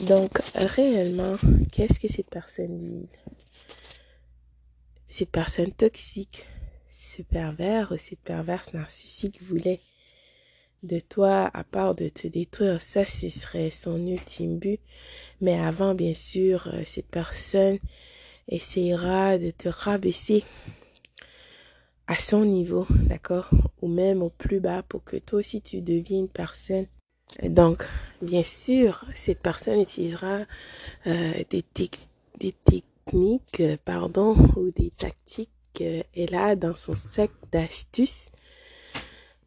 Donc, réellement, qu'est-ce que cette personne dit? Cette personne toxique, ce pervers ou cette perverse narcissique voulait de toi, à part de te détruire, ça, ce serait son ultime but. Mais avant, bien sûr, euh, cette personne essayera de te rabaisser à son niveau, d'accord? Ou même au plus bas pour que toi aussi tu deviennes une personne. Donc, bien sûr, cette personne utilisera euh, des, techniques, euh, pardon, ou des tactiques qu'elle a dans son sac d'astuces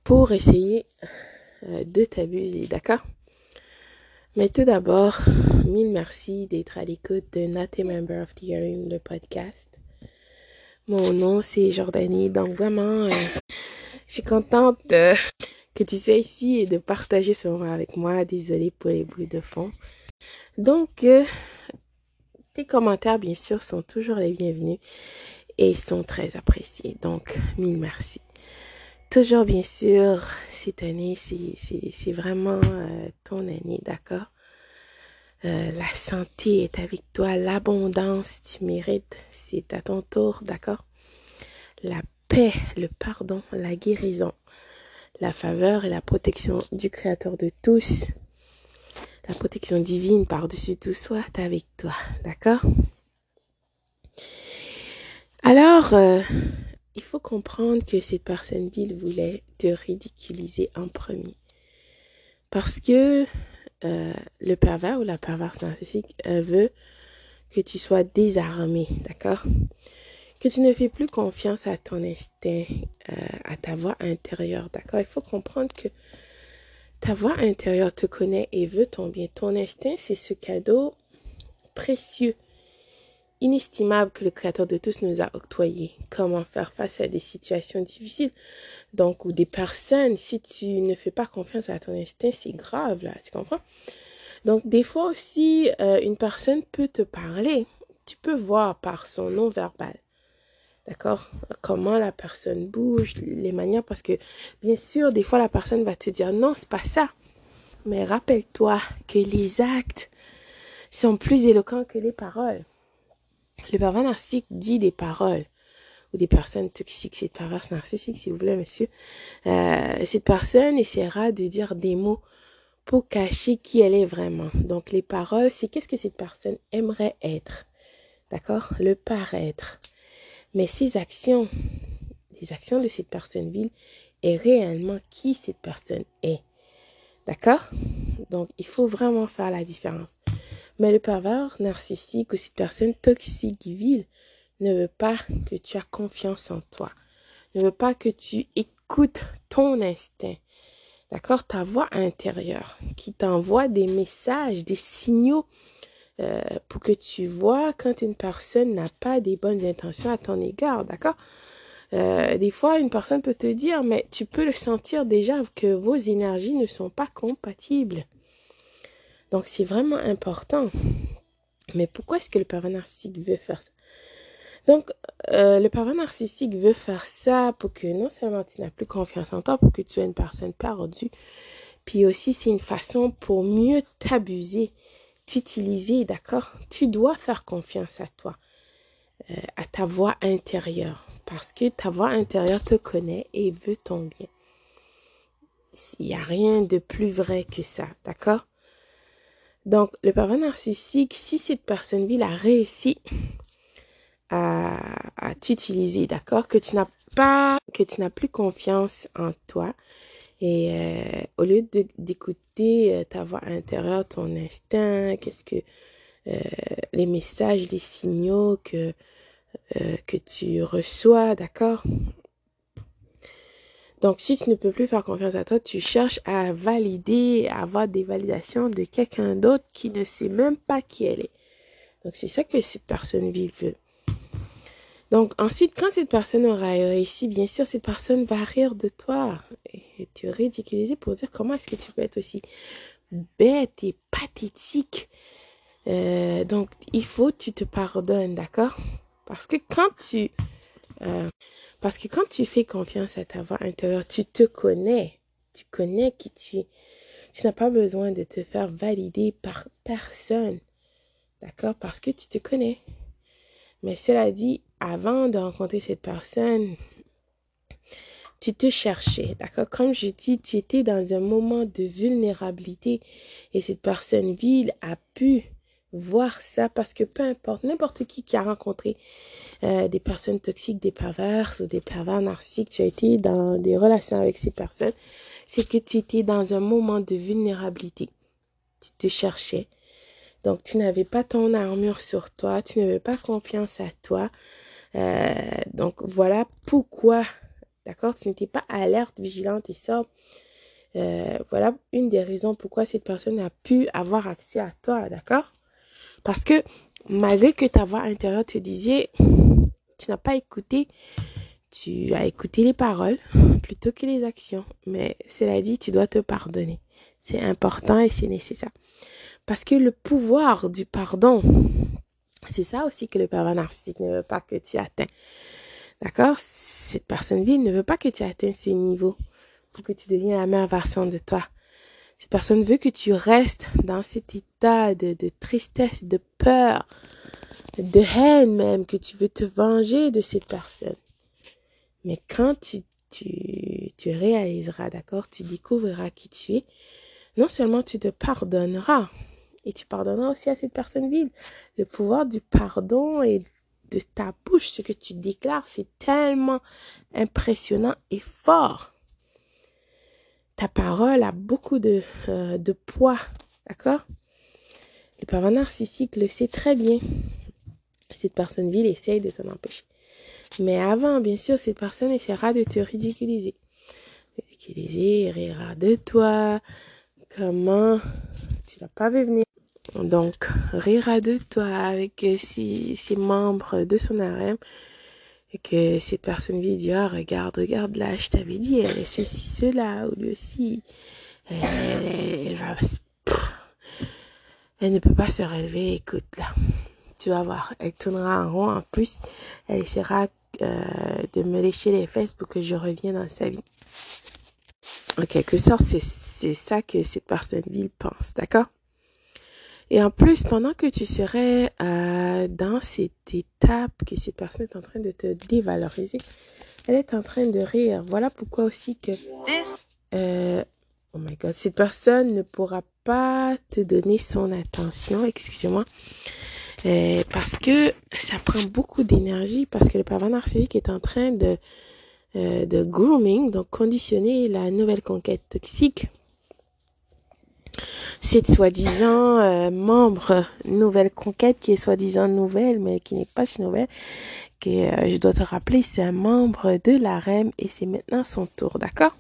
pour essayer euh, de t'abuser, d'accord? Mais tout d'abord, mille merci d'être à l'écoute de Not a Member of the Hearing, le podcast. Mon nom, c'est Jordanie, donc vraiment, euh, je suis contente que tu sois ici et de partager ce moment avec moi. Désolée pour les bruits de fond. Donc, euh, tes commentaires, bien sûr, sont toujours les bienvenus et sont très appréciés. Donc, mille merci. Toujours, bien sûr, cette année, c'est vraiment euh, ton année, d'accord? Euh, la santé est avec toi, l'abondance, tu mérites, c'est à ton tour, d'accord? La paix, le pardon, la guérison, la faveur et la protection du Créateur de tous, la protection divine par-dessus tout soit avec toi, d'accord? Alors, euh, il faut comprendre que cette personne ville voulait te ridiculiser en premier. Parce que euh, le pervers ou la perverse narcissique euh, veut que tu sois désarmé, d'accord? Que tu ne fais plus confiance à ton instinct, euh, à ta voix intérieure, d'accord? Il faut comprendre que ta voix intérieure te connaît et veut ton bien. Ton instinct, c'est ce cadeau précieux inestimable que le Créateur de tous nous a octroyé. Comment faire face à des situations difficiles. Donc, ou des personnes, si tu ne fais pas confiance à ton instinct, c'est grave, là, tu comprends? Donc, des fois aussi, euh, une personne peut te parler. Tu peux voir par son nom verbal. D'accord? Comment la personne bouge, les manières, parce que, bien sûr, des fois, la personne va te dire, non, c'est pas ça. Mais rappelle-toi que les actes sont plus éloquents que les paroles. Le pervers narcissique dit des paroles ou des personnes toxiques, cette perverse narcissique, s'il vous plaît, monsieur. Euh, cette personne essaiera de dire des mots pour cacher qui elle est vraiment. Donc, les paroles, c'est qu'est-ce que cette personne aimerait être? D'accord? Le paraître. Mais ses actions, les actions de cette personne ville, est réellement qui cette personne est. D'accord? Donc, il faut vraiment faire la différence. Mais le pervers narcissique ou cette personne toxique vile ne veut pas que tu aies confiance en toi. Ne veut pas que tu écoutes ton instinct. D'accord? Ta voix intérieure qui t'envoie des messages, des signaux euh, pour que tu vois quand une personne n'a pas des bonnes intentions à ton égard. D'accord? Euh, des fois, une personne peut te dire, mais tu peux le sentir déjà que vos énergies ne sont pas compatibles. Donc, c'est vraiment important. Mais pourquoi est-ce que le pervers narcissique veut faire ça? Donc, euh, le pervers narcissique veut faire ça pour que non seulement tu n'as plus confiance en toi, pour que tu sois une personne perdue, puis aussi c'est une façon pour mieux t'abuser, t'utiliser, d'accord? Tu dois faire confiance à toi, euh, à ta voix intérieure, parce que ta voix intérieure te connaît et veut ton bien. Il n'y a rien de plus vrai que ça, d'accord? Donc, le pervers narcissique, si cette personne ville a réussi à, t'utiliser, d'accord, que tu n'as pas, que tu n'as plus confiance en toi, et euh, au lieu d'écouter euh, ta voix intérieure, ton instinct, qu'est-ce que euh, les messages, les signaux que que tu reçois, d'accord? Donc, si tu ne peux plus faire confiance à toi, tu cherches à valider, à avoir des validations de quelqu'un d'autre qui ne sait même pas qui elle est. Donc, c'est ça que cette personne veut. Donc, ensuite, quand cette personne aura réussi, bien sûr, cette personne va rire de toi et te ridiculiser pour dire comment est-ce que tu peux être aussi bête et pathétique. Euh, donc, il faut que tu te pardonnes, d'accord? Parce que quand tu... Euh, parce que quand tu fais confiance à ta voix intérieure, tu te connais. Tu connais qui tu es. Tu n'as pas besoin de te faire valider par personne. D'accord? Parce que tu te connais. Mais cela dit, avant de rencontrer cette personne, tu te cherchais, d'accord? Comme je dis, tu étais dans un moment de vulnérabilité et cette personne vile a pu voir ça parce que peu importe, n'importe qui qui a rencontré euh, des personnes toxiques, des perverses ou des pervers narcissiques, tu as été dans des relations avec ces personnes, c'est que tu étais dans un moment de vulnérabilité. Tu te cherchais. Donc, tu n'avais pas ton armure sur toi, tu n'avais pas confiance à toi. Euh, donc, voilà pourquoi D'accord Tu n'étais pas alerte, vigilante et ça. Euh, voilà une des raisons pourquoi cette personne a pu avoir accès à toi. D'accord? Parce que malgré que ta voix intérieure te disait, tu n'as pas écouté, tu as écouté les paroles plutôt que les actions. Mais cela dit, tu dois te pardonner. C'est important et c'est nécessaire. Parce que le pouvoir du pardon, c'est ça aussi que le pervers narcissique ne veut pas que tu atteins. D'accord? Cette personne vie ne veut pas que tu atteignes ce niveau pour que tu deviennes la meilleure version de toi. Cette personne veut que tu restes dans cet état de, de tristesse, de peur, de haine même, que tu veux te venger de cette personne. Mais quand tu, tu, tu réaliseras, d'accord, tu découvriras qui tu es, non seulement tu te pardonneras, et tu pardonneras aussi à cette personne vide. Le pouvoir du pardon et de ta bouche, ce que tu déclares, c'est tellement impressionnant et fort. Ta parole a beaucoup de, euh, poids, d'accord? Le pervers narcissique le sait très bien. Cette personne vile essaye de t'en empêcher. Mais avant, bien sûr, cette personne essaiera de te ridiculiser. Ridiculiser, rira de toi. Comment? Tu l'as pas venir donc rira de toi avec ses, membres de son harem et que cette personne lui dit ah, regarde regarde là je t'avais dit elle est ceci cela ou lui aussi elle, ne peut pas se relever écoute là. Tu vas voir elle tournera en rond en plus elle essaiera euh, de me lécher les fesses pour que je revienne dans sa vie. En quelque sorte c'est c'est ça que cette personne ville pense d'accord? Et en plus, pendant que tu serais euh, dans cette étape que cette personne est en train de te dévaloriser, elle est en train de rire. Voilà pourquoi aussi que... Euh, oh my god, cette personne ne pourra pas te donner son attention, excusez-moi. Euh, parce que ça prend beaucoup d'énergie, parce que le pervers narcissique est en train de, de grooming, donc conditionner la nouvelle conquête toxique cette soi-disant euh, membre Nouvelle Conquête qui est soi-disant nouvelle mais qui n'est pas si nouvelle que euh, je dois te rappeler c'est un membre de la REM et c'est maintenant son tour d'accord?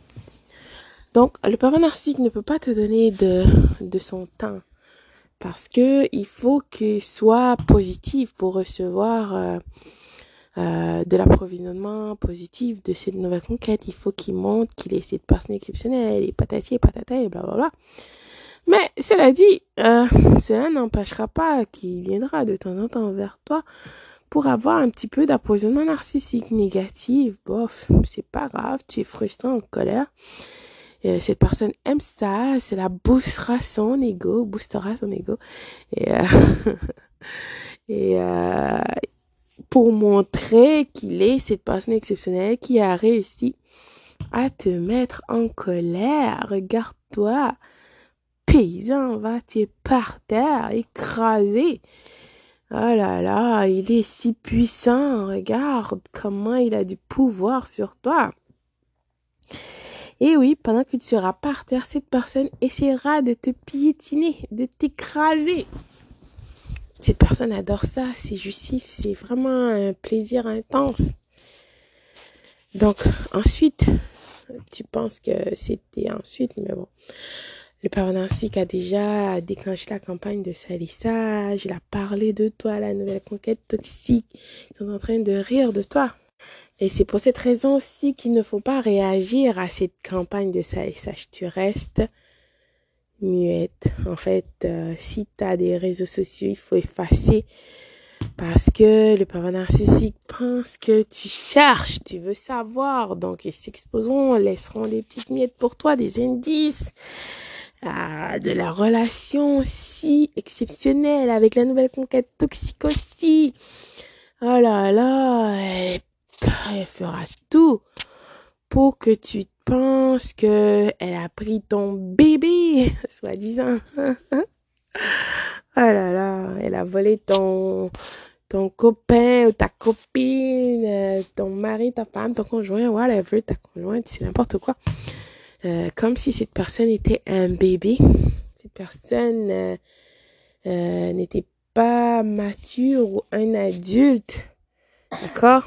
Donc le parent narcissique ne peut pas te donner de, de son temps parce que il faut qu'il soit positif pour recevoir euh, euh, de l'approvisionnement positif de cette nouvelle conquête. Il faut qu'il montre qu'il est cette personne exceptionnelle et patati et patata et blablabla. Bla bla. Mais cela dit, euh, cela n'empêchera pas qu'il viendra de temps en temps vers toi pour avoir un petit peu d'approvisionnement narcissique négatif. Bof, c'est pas grave, tu es frustrant, en colère. Et cette personne aime ça, cela boostera son ego, boostera son ego. Et, euh, et euh, pour montrer qu'il est cette personne exceptionnelle qui a réussi à te mettre en colère. Regarde-toi paysan va tu par terre, écrasé. Oh là là, il est si puissant, regarde comment il a du pouvoir sur toi. Et oui, pendant que tu seras par terre, cette personne essaiera de te piétiner, de t'écraser. Cette personne adore ça, c'est justif, c'est vraiment un plaisir intense. Donc ensuite, tu penses que c'était ensuite, mais bon. Le parent narcissique a déjà déclenché la campagne de salissage, il a parlé de toi, la nouvelle conquête toxique. Ils sont en train de rire de toi. Et c'est pour cette raison aussi qu'il ne faut pas réagir à cette campagne de salissage. Tu restes muette. En fait, euh, si tu as des réseaux sociaux, il faut effacer parce que le parent narcissique pense que tu cherches, tu veux savoir. Donc, ils s'exposeront, laisseront des petites miettes pour toi, des indices. Ah, de la relation si exceptionnelle avec la nouvelle conquête toxique aussi. Oh là là, elle, fera tout pour que tu penses que elle a pris ton bébé, soi-disant. oh là là, elle a volé ton copain ou ta copine, ton mari, ta femme, ton conjoint, whatever, ta conjointe, c'est n'importe quoi. Euh, comme si cette personne était un bébé. Cette personne euh, euh, n'était pas mature ou un adulte. D'accord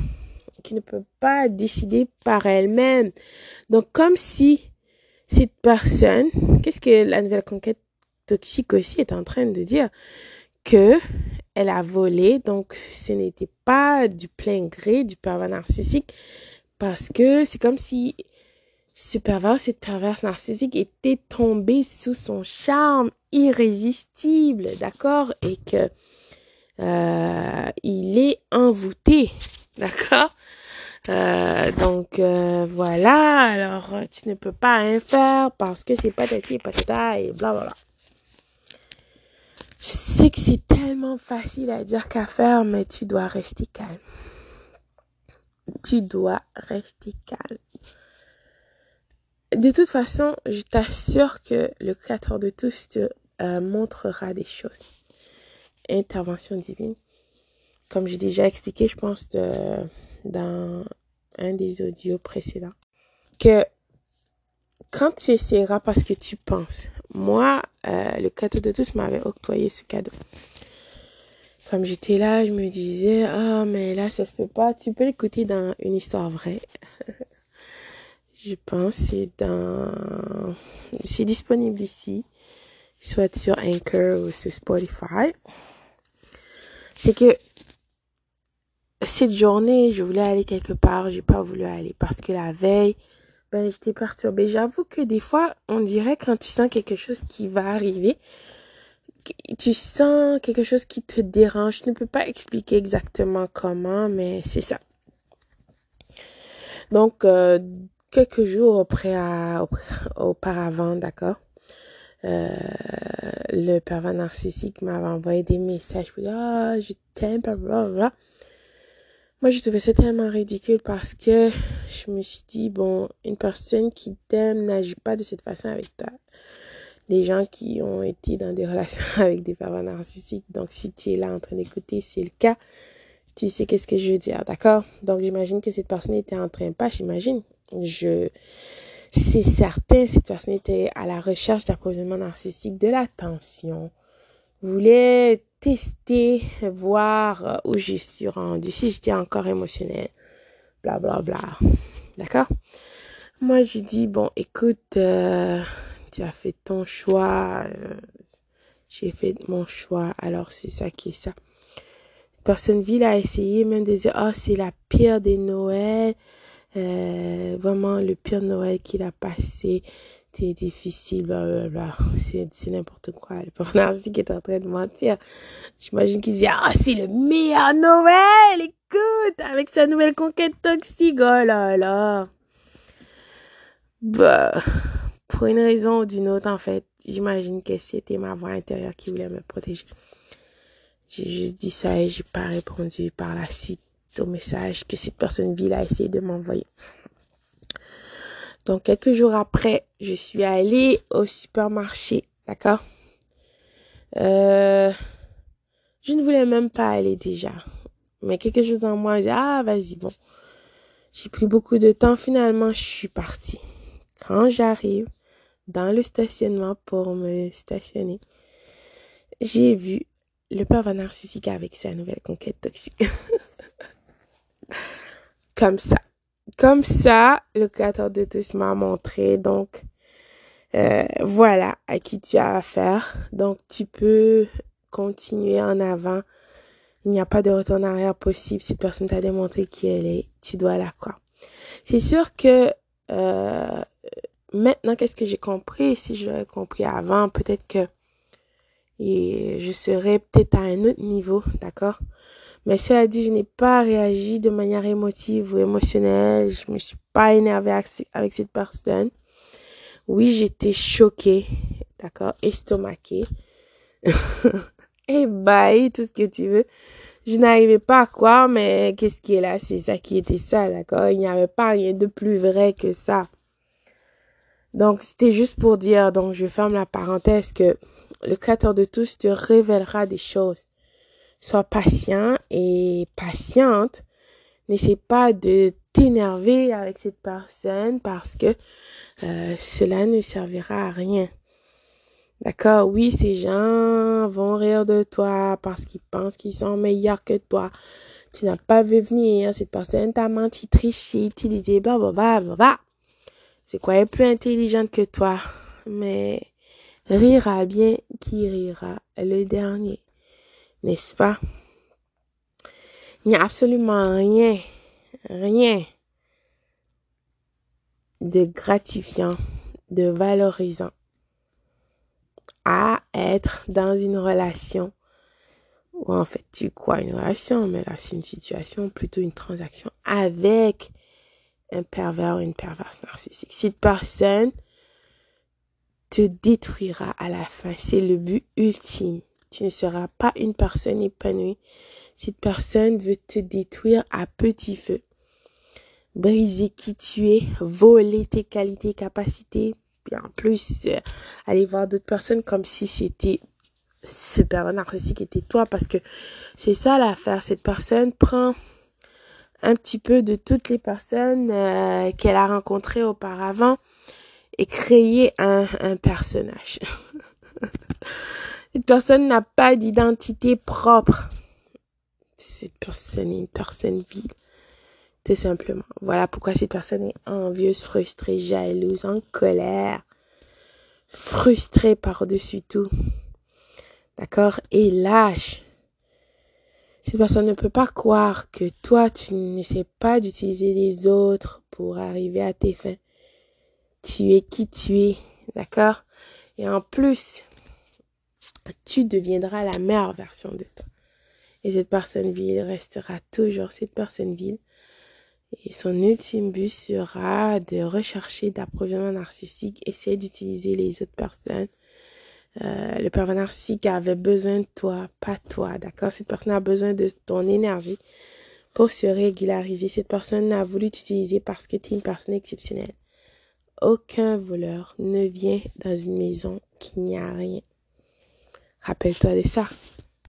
Qui ne peut pas décider par elle-même. Donc, comme si cette personne, qu'est-ce que la nouvelle conquête toxique aussi est en train de dire? Que elle a volé, donc ce n'était pas du plein gré du pervers narcissique, parce que c'est comme si ce pervers, cette perverse narcissique était tombée sous son charme irrésistible, d'accord, et que euh, il est envoûté, d'accord? Euh, donc euh, voilà, alors tu ne peux pas rien faire parce que c'est pas patati patata et bla bla bla. Je sais que c'est tellement facile à dire qu'à faire, mais tu dois rester calme. Tu dois rester calme de toute façon, je t'assure que le Créateur de tous te euh, montrera des choses. Intervention divine. Comme j'ai déjà expliqué, je pense, dans un des audios précédents, que quand tu essaieras parce que tu penses, moi, euh, le Créateur de tous m'avait octroyé ce cadeau. Comme j'étais là, je me disais, ah, mais là, ça se peut pas. Tu peux l'écouter dans une histoire vraie. Je pense, c'est dans, c'est disponible ici, soit sur Anchor ou sur Spotify. C'est que cette journée, je voulais aller quelque part, j'ai pas voulu aller parce que la veille, ben, j'étais perturbée. J'avoue que des fois, on dirait quand tu sens quelque chose qui va arriver, tu sens quelque chose qui te dérange. Je ne peux pas expliquer exactement comment, mais c'est ça. Donc, euh, quelques jours auprès à, auparavant, d'accord, euh, le pervers narcissique m'avait envoyé des messages pour dire, ah, je t'aime, blablabla. Moi, je trouvais ça tellement ridicule parce que je me suis dit, bon, une personne qui t'aime n'agit pas de cette façon avec toi. Les gens qui ont été dans des relations avec des pervers narcissiques, donc si tu es là en train d'écouter, c'est le cas, tu sais qu'est-ce que je veux dire, d'accord? Donc j'imagine que cette personne était en train, pas j'imagine, je, c'est certain, cette personne était à la recherche d'approvisionnement narcissique, de l'attention, voulait tester, voir où je suis rendue, si j'étais encore émotionnelle, bla bla bla. D'accord? Moi, j'ai dit, bon, écoute, euh, tu as fait ton choix, euh, j'ai fait mon choix, alors c'est ça qui est ça. Personne ville a essayé même de dire, oh, c'est la pire des Noëls, euh, vraiment le pire Noël qu'il a passé. C'était difficile, c'est n'importe quoi. Le pauvre qui est en train de mentir. J'imagine qu'il dit, ah, c'est le meilleur Noël! Écoute, avec sa nouvelle conquête toxique, oh là là. Bah, pour une raison ou d'une autre, en fait, j'imagine que c'était ma voix intérieure qui voulait me protéger. J'ai juste dit ça et j'ai pas répondu par la suite au message que cette personne ville a essayé de m'envoyer. Donc, quelques jours après, je suis allée au supermarché, d'accord? Euh, Je ne voulais même pas aller déjà. Mais quelque chose dans moi dit, ah, vas-y, bon. J'ai pris beaucoup de temps. Finalement, je suis partie. Quand j'arrive dans le stationnement pour me stationner, j'ai vu le pervers narcissique avec sa nouvelle conquête toxique. Comme ça. Comme ça, le créateur de tous m'a montré. Donc, euh, voilà à qui tu as affaire. Donc, tu peux continuer en avant. Il n'y a pas de retour en arrière possible. Si personne t'a démontré qui elle est, tu dois la croire. C'est sûr que euh, maintenant, qu'est-ce que j'ai compris? Si je l'avais compris avant, peut-être que je serais peut-être à un autre niveau, d'accord? Mais cela dit, je n'ai pas réagi de manière émotive ou émotionnelle. Je me suis pas énervée avec cette personne. Oui, j'étais choquée, d'accord, estomaqué. et bye, tout ce que tu veux. Je n'arrivais pas à croire, mais qu'est-ce qui est là? C'est ça qui était ça, d'accord? Il n'y avait pas rien de plus vrai que ça. Donc, c'était juste pour dire, donc je ferme la parenthèse, que le Créateur de tous te révélera des choses. Sois patient et patiente. N'essaie pas de t'énerver avec cette personne parce que euh, cela ne servira à rien. D'accord, oui, ces gens vont rire de toi parce qu'ils pensent qu'ils sont meilleurs que toi. Tu n'as pas vu venir, cette personne t'a menti, triché, utilisé, blablabla. C'est quoi, elle est plus intelligente que toi. Mais rira bien qui rira le dernier. N'est-ce pas? Il n'y a absolument rien, rien de gratifiant, de valorisant à être dans une relation ou en fait tu crois une relation, mais là c'est une situation, plutôt une transaction avec un pervers ou une perverse narcissique. Cette personne te détruira à la fin. C'est le but ultime. Tu ne seras pas une personne épanouie. Cette personne veut te détruire à petit feu. Briser qui tu es, voler tes qualités, capacités, en plus, euh, aller voir d'autres personnes comme si c'était super narcissique était toi parce que c'est ça l'affaire. Cette personne prend un petit peu de toutes les personnes euh, qu'elle a rencontrées auparavant et créer un personnage. Cette personne n'a pas d'identité propre. Cette personne est une personne vide. Tout simplement. Voilà pourquoi cette personne est envieuse, frustrée, jalouse, en colère, frustrée par-dessus tout. D'accord? Et lâche. Cette personne ne peut pas croire que toi, tu ne sais pas d'utiliser les autres pour arriver à tes fins. Tu es qui tu es. D'accord? Et en plus, tu deviendras la meilleure version de toi. Et cette personne vile restera toujours cette personne vile et son ultime but sera de rechercher d'approvisionnement narcissique, essayer d'utiliser les autres personnes. Euh, le pervers narcissique avait besoin de toi, pas toi, d'accord? Cette personne a besoin de ton énergie pour se régulariser. Cette personne a voulu t'utiliser parce que tu es une personne exceptionnelle. Aucun voleur ne vient dans une maison qui n'y a rien. Rappelle-toi de ça.